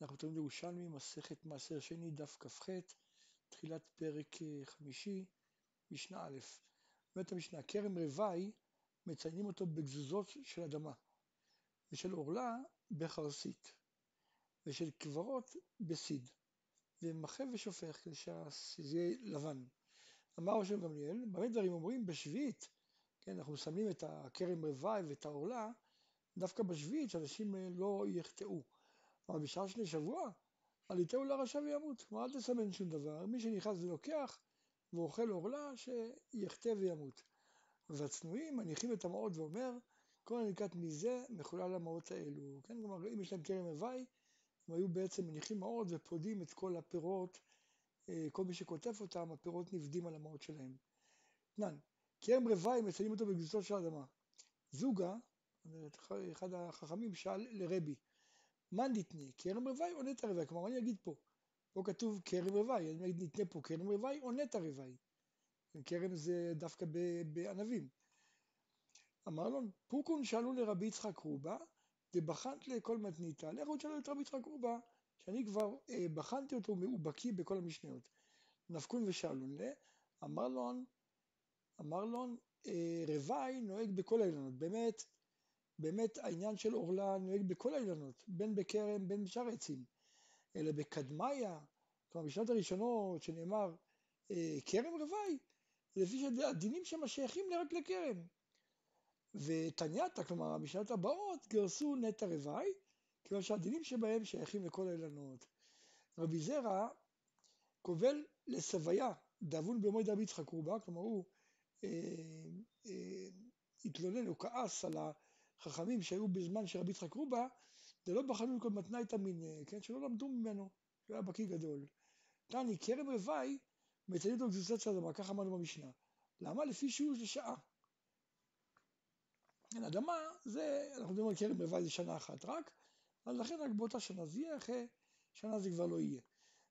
אנחנו תלמוד ירושלמי, מסכת מעשר שני, דף כ"ח, תחילת פרק אה, חמישי, משנה א'. אומרת המשנה, כרם רוואי, מציינים אותו בגזוזות של אדמה, ושל עורלה בחרסית, ושל קברות בסיד, ומחה ושופך כדי שזה יהיה לבן. אמר ראש גמליאל, במה דברים אומרים? בשביעית, כן, אנחנו מסמלים את הכרם רוואי ואת העורלה, דווקא בשביעית, שאנשים אה, לא יחטאו. בשעה שני שבוע, אל יתהו לרשע וימות. כלומר, אל תסמן שום דבר, מי שנכנס ולוקח ואוכל עורלה, שיחטא וימות. והצנועים מניחים את המעות ואומר, כל הנקראת מזה מחולל המעות האלו. כן, כלומר, אם יש להם כרם הוואי, הם היו בעצם מניחים מעות ופודים את כל הפירות, אה, כל מי שקוטף אותם, הפירות נבדים על המעות שלהם. תנן, כרם רוואי מציינים אותו בגזוזות של האדמה. זוגה, אחד החכמים שאל לרבי, מה נתנה? כרם רוואי או נטע רוואי? כלומר, אני אגיד פה, פה כתוב כרם רוואי, אני אגיד נתנה פה כרם רוואי או נטע רוואי. כרם זה דווקא בענבים. אמר לו, פוקון שאלו לרבי יצחק רובה, דבחנת לכל מתניתא, לכו תשאלו את רבי יצחק רובה, שאני כבר אה, בחנתי אותו, הוא בקיא בכל המשניות. נפקון ושאלון לה, אמר לו, אמר לו, אה, רוואי נוהג בכל האילנות, באמת באמת העניין של עורלה נוהג בכל האילנות, בין בכרם בין בשאר העצים, אלא בקדמיה, כלומר בשנות הראשונות שנאמר אה, כרם רוואי, לפי שהדינים שם שייכים רק לכרם. ותניאטה, כלומר בשנות הבאות, גרסו נטע רוואי, כיוון שהדינים שבהם שייכים לכל האילנות. רבי זרע קובל לסוויה, דאבון במועד רבי יצחק רובה, כלומר הוא אה, אה, התלונן, הוא כעס על ה... חכמים שהיו בזמן שרבי יצחק רובה, זה לא בחנו כל מתנאי תמין, כן, שלא למדו ממנו, שהוא היה בקיא גדול. תני, כרם רוואי, מציינים אותו של אדמה, ככה אמרנו במשנה. למה? לפי שהוא זה שעה. כן, אדמה, זה, אנחנו מדברים על כרם רוואי זה שנה אחת רק, אז לכן רק באותה שנה זה יהיה, אחרי שנה זה כבר לא יהיה.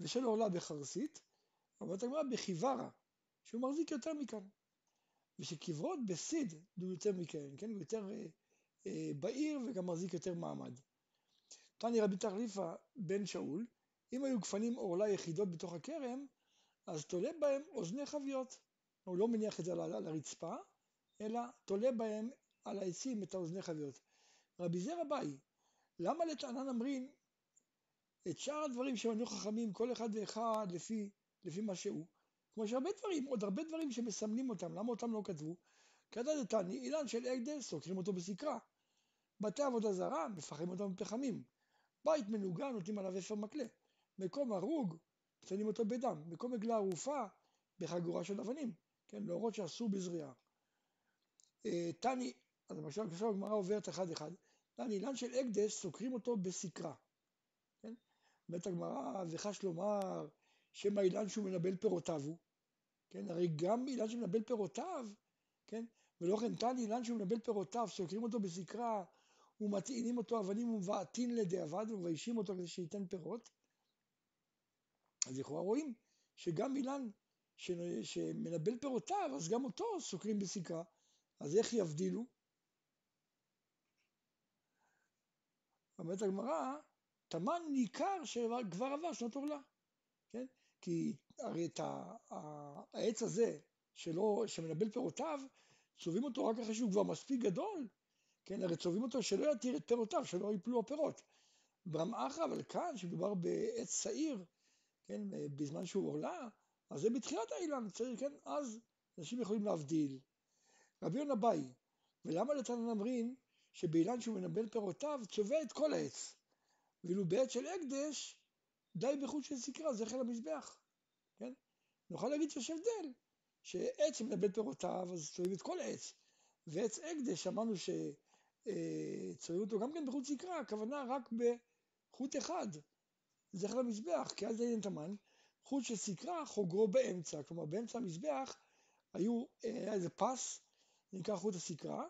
ושל עולה בחרסית, אומרת הגמרא בחיוורה, שהוא מחזיק יותר מכאן. ושקברות בסיד הוא יותר מכאן, כן? הוא יותר אה, אה, בעיר וגם מחזיק יותר מעמד. תני רבי תחליפה בן שאול, אם היו גפנים עורלה יחידות בתוך הכרם, אז תולה בהם אוזני חביות. הוא לא מניח את זה על הרצפה, אלא תולה בהם על העצים את האוזני חביות. רבי זרע באי, למה לטענן אמרין את שאר הדברים שמנו חכמים, כל אחד ואחד לפי, לפי מה שהוא? כמו שהרבה דברים, עוד הרבה דברים שמסמנים אותם, למה אותם לא כתבו? אתה דתני, אילן של אקדס, סוקרים אותו בסקרה. בתי עבודה זרה, מפחים אותם בפחמים. בית מנוגן, נותנים עליו אפר מקלה. מקום הרוג, מציינים אותו בדם. מקום עגלה ערופה, בחגורה של אבנים. כן, להורות שאסור בזריעה. אה, תני, אז למשל, עכשיו הגמרא עוברת אחד אחד. תני, אילן של אקדש, סוקרים אותו בסקרה. כן? אומרת הגמרא, וחש לומר, שם האילן שהוא מנבל פירותיו הוא. כן, הרי גם אילן שמנבל פירותיו, כן, ולא כן תני אילן שהוא מנבל פירותיו, סוקרים אותו בסקרה, ומטעינים אותו אבנים ומבעטין לדיעבד ומביישים אותו כדי שייתן פירות. אז לכאורה רואים שגם אילן שמנבל פירותיו, אז גם אותו סוקרים בסקרה. אז איך יבדילו? אומרת הגמרא, תמן ניכר שכבר עבר שנות עורלה, כן? כי הרי את העץ הזה שלא, שמנבל פירותיו, צובעים אותו רק אחרי שהוא כבר מספיק גדול, כן, הרי צובעים אותו שלא יתיר את פירותיו, שלא ייפלו הפירות. ברמאחה, אבל כאן, שמדובר בעץ צעיר, כן, בזמן שהוא עולה, אז זה בתחילת האילן, צריך, כן, אז אנשים יכולים להבדיל. רבי יונה באי, ולמה לתנן אמרין שבאילן שהוא מנבל פירותיו צובע את כל העץ, ואילו בעץ של הקדש די בחוט של סקרה, זכר למזבח, כן? נוכל להגיד שיש הבדל, שעץ שמנבל פירותיו אז צובעים את כל העץ, ועץ הקדש אמרנו ש... אה, צובעים אותו גם כן בחוט סקרה, הכוונה רק בחוט אחד, זכר למזבח, כי אז אין תמן, חוט של סקרה חוגרו באמצע, כלומר באמצע המזבח היו, אה, היה איזה פס, נקרא חוט הסקרה,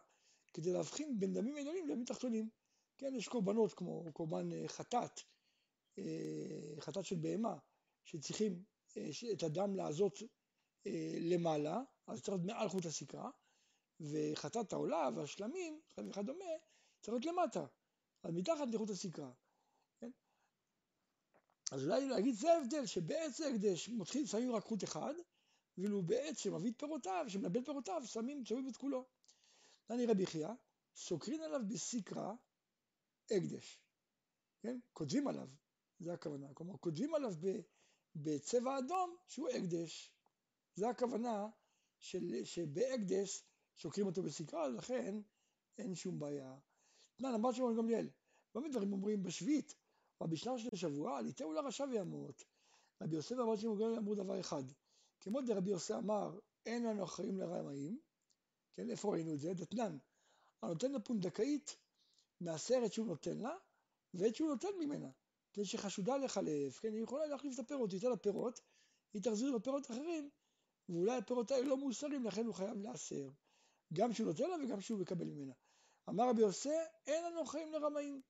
כדי להבחין בין דמים עליונים לדמים תחתונים. כן, יש קורבנות כמו קורבן אה, חטאת, חטאת של בהמה, שצריכים את הדם לעזות למעלה, אז צריך להיות מעל חוט הסקרה, וחטאת העולה והשלמים וכדומה צריך להיות למטה, אז מתחת לחוט הסקרה. כן? אז אולי להגיד זה ההבדל, שבעץ ההקדש מותחים, שמים רק חוט אחד, ואילו בעץ שמביא את פירותיו, שמנבל פירותיו, שמים, שמים את כולו. דני רבי חייא, סוקרין עליו בסיקרא הקדש, כן? כותבים עליו, זה הכוונה. כלומר, כותבים עליו בצבע אדום שהוא הקדש. זה הכוונה של, שבהקדש סוקרים אותו בסקרה, לכן אין שום בעיה. תנן, אמר שמעון גמליאל, במה דברים אומרים בשביעית, או בשנה של שבוע, עליתהו לרשע וימות. רבי יוסף ואמר שמעון גמליאל אמרו דבר אחד, כמו דרבי יוסף אמר, אין לנו אחראים לרמאים, כן, איפה ראינו את זה? דתנן, הנותן לפונדקאית מהסרט שהוא נותן לה, ואת שהוא נותן ממנה, כדי שחשודה לחלף, כן, היא יכולה להחליף את הפירות, היא תיתן לה פירות, היא תחזיר לו אחרים, ואולי הפירות האלה לא מאוסרים, לכן הוא חייב לאסר. גם שהוא נותן לה וגם שהוא מקבל ממנה. אמר רבי יוסי, אין לנו חיים לרמאים.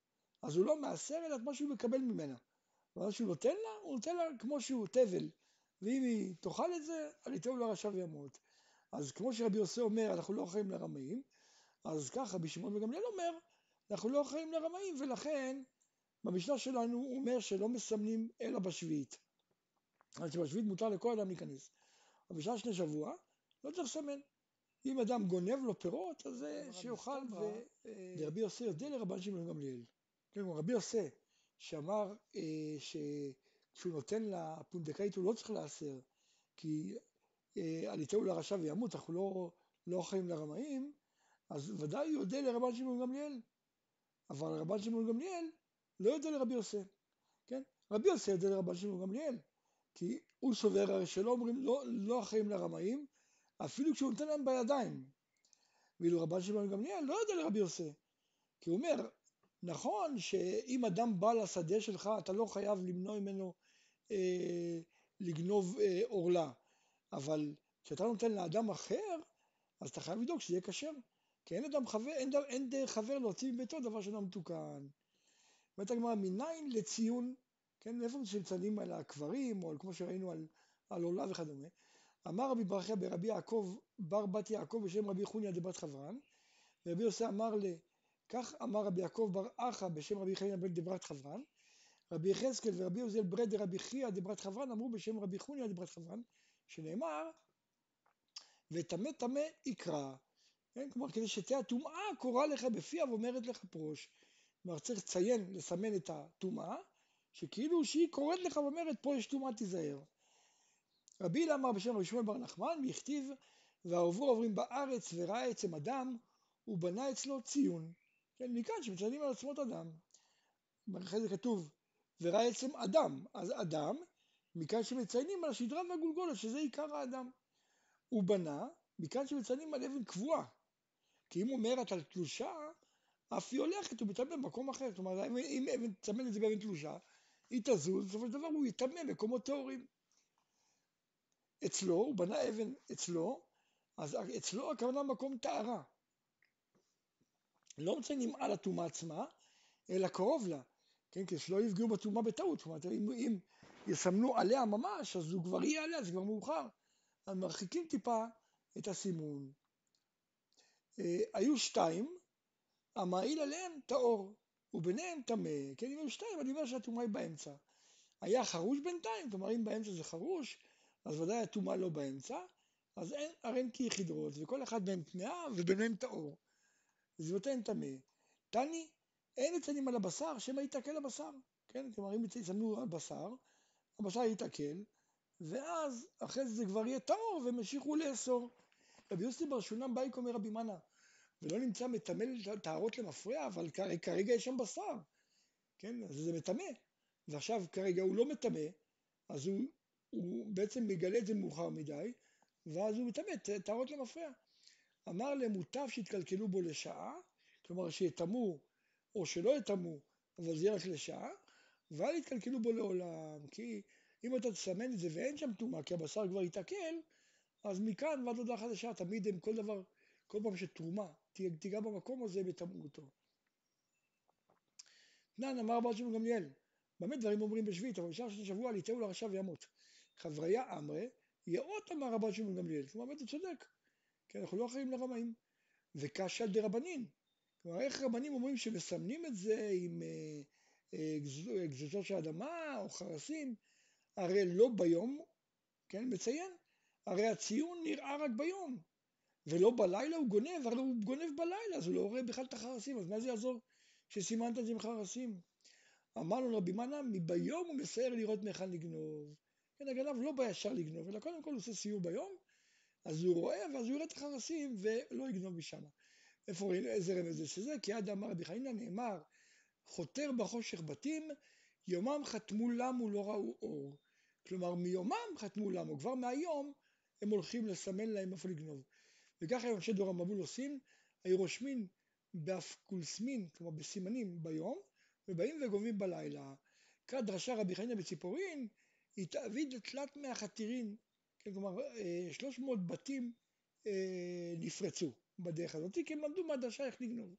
אז הוא לא מאסר אלא את מה שהוא מקבל ממנה. ומה שהוא נותן לה, הוא נותן לה כמו שהוא תבל. ואם היא תאכל את זה, על יתהו לרשע וימות. אז כמו שרבי יוסי אומר, אנחנו לא חיים לרמאים, אז ככה רבי שמעון וגמליאל אומר, אנחנו לא חיים לרמאים, ולכן במשנה שלנו הוא אומר שלא מסמנים אלא בשביעית. אז שבשביעית מותר לכל אדם להיכנס. אבל בשעה שני שבוע לא צריך לסמן. אם אדם גונב לו פירות, אז שיאכל ורבי יוסי יודע לרבן שמעון גמליאל. כן, רבי יוסי שאמר אה, שכשהוא נותן לפונדקאית הוא לא צריך לאסר, כי אה, על יתהו לרשע וימות, אנחנו לא, לא חיים לרמאים, אז ודאי הוא יודע לרבן שמעון גמליאל. אבל רבן שמעון גמליאל לא יודע לרבי יוסי. כן? רבי יוסי יודע לרבן שמעון גמליאל. כי הוא סובר הרי שלא אומרים לא, לא אחראים לרמאים, אפילו כשהוא נותן להם בידיים. ואילו רבן שמעון גמליאל לא יודע לרבי יוסי. כי הוא אומר, נכון שאם אדם בא לשדה שלך, אתה לא חייב למנוע ממנו אה, לגנוב אה, עורלה, אבל כשאתה נותן לאדם אחר, אז אתה חייב לדאוג שזה יהיה כשר. כי אין אדם חבר, אין, אין דרך חבר להוציא מביתו דבר שאינו מתוקן. אומרת הגמרא, מניין לציון כן, איפה שמציינים על הקברים, או על כמו שראינו על, על עולה וכדומה. אמר רבי ברכיה ברבי יעקב, בר בת יעקב בשם רבי חוניה דבת חברן, ורבי יוסי אמר ל... כך אמר רבי יעקב בר אחא בשם רבי חניה בן דברת חברן, רבי יחזקאל ורבי יוזל ברד דרבי חייא דברת חברן אמרו בשם רבי חוניה דברת חברן, שנאמר, וטמא טמא יקרא, כן? כלומר כדי שתהיה הטומאה קוראה לך בפיה ואומרת לך פרוש. כלומר צריך לציין, לסמן את הטומאה, שכאילו שהיא קוראת לך ואומרת פה יש טומאה תיזהר. רבי הילה אמר בשם רבי שמואל בר נחמן, והכתיב והעוברו עוברים בארץ וראה עצם אדם ובנה אצלו ציון. כן, מכאן שמציינים על עצמות אדם. אחרי זה כתוב וראה עצם אדם, אז אדם, מכאן שמציינים על השדרה והגולגולת, שזה עיקר האדם. הוא בנה, מכאן שמציינים על אבן קבועה. כי אם אומרת על תלושה, אף היא הולכת, הוא מתאמן במקום אחר. כלומר, אם אבן תסמן את זה באבן תלושה, היא תזוז, בסופו של דבר הוא יטמא מקומות טהורים. אצלו, הוא בנה אבן אצלו, אז אצלו הכוונה מקום טהרה. לא מציינים על הטומאה עצמה, אלא קרוב לה, כן, כדי שלא יפגעו בטומאה בטעות, זאת אומרת, אם, אם יסמנו עליה ממש, אז הוא כבר יהיה עליה, זה כבר מאוחר. אז מרחיקים טיפה את הסימון. אה, היו שתיים, המעיל עליהם טהור. וביניהם טמא, כן, אם היו שתיים, אני אומר שהטומאה היא באמצע. היה חרוש בינתיים, כלומר אם באמצע זה חרוש, אז ודאי הטומאה לא באמצע, אז אין, הרי אין כיחידרות, וכל אחד מהם טמאה וביניהם טהור. זה נותן טמא. תני, אין מציינים על הבשר, שמא יתעכל הבשר, כן, כלומר אם יציינו על בשר, הבשר יתעכל, ואז אחרי זה זה כבר יהיה טהור והם ימשיכו לאסור. רבי יוסי בר שולם בייק אומר רבי מנה, ולא נמצא מטמא טהרות למפרע, אבל כרגע יש שם בשר, כן? אז זה מטמא. ועכשיו כרגע הוא לא מטמא, אז הוא, הוא בעצם מגלה את זה מאוחר מדי, ואז הוא מטמא טהרות למפרע. אמר להם מוטב שיתקלקלו בו לשעה, כלומר שיטמאו או שלא יטמאו, אבל זה יהיה רק לשעה, ואל יתקלקלו בו לעולם, כי אם אתה תסמן את זה ואין שם טומאה, כי הבשר כבר יתעכל, אז מכאן ועד הודעה חדשה, תמיד הם כל דבר, כל פעם שתרומה תיגע במקום הזה ויטמאו אותו. תנן אמר בעל שמעון גמליאל, במה דברים אומרים בשביעית, אבל בשעה של שבוע ליטהו לרשע וימות. חבריה אמרי, יאות אמר רבן שמעון גמליאל, כלומר באמת צודק, כי אנחנו לא אחראים לרמאים. וקשה על דרבנין, כלומר איך רבנים אומרים שמסמנים את זה עם, אה, אה, גזוזות של אדמה או חרסים, הרי לא ביום, כן, מציין, הרי הציון נראה רק ביום, ולא בלילה הוא גונב, הרי הוא גונב בלילה, אז הוא לא רואה בכלל את החרסים, אז מה זה יעזור שסימנת את זה עם חרסים? אמר לו רבי מנה, מביום הוא מסייר לראות מהיכן לגנוב. כן, הגנב לא בא ישר לגנוב, אלא קודם כל הוא עושה סיור ביום, אז הוא רואה, ואז הוא יראה את החרסים ולא יגנוב משם. איפה רואים, איזה רמז זה שזה? כי עד אמר רבי חנינא נאמר, חותר בחושך בתים, יומם חתמו למו לא ראו אור. כלומר, מיומם חתמו למו, כבר מהיום הם הולכים לסמן להם איפה לגנוב. וככה אנשי דור המבול עושים, היו רושמים באפקולסמין, כלומר בסימנים ביום, ובאים וגונבים בלילה. קרא דרשה רבי חנינא בציפורין, התאביד לתלת מהחתירין, כן, כלומר 300 בתים אה, נפרצו בדרך הזאת, כי הם למדו מהדרשה איך לגנוב.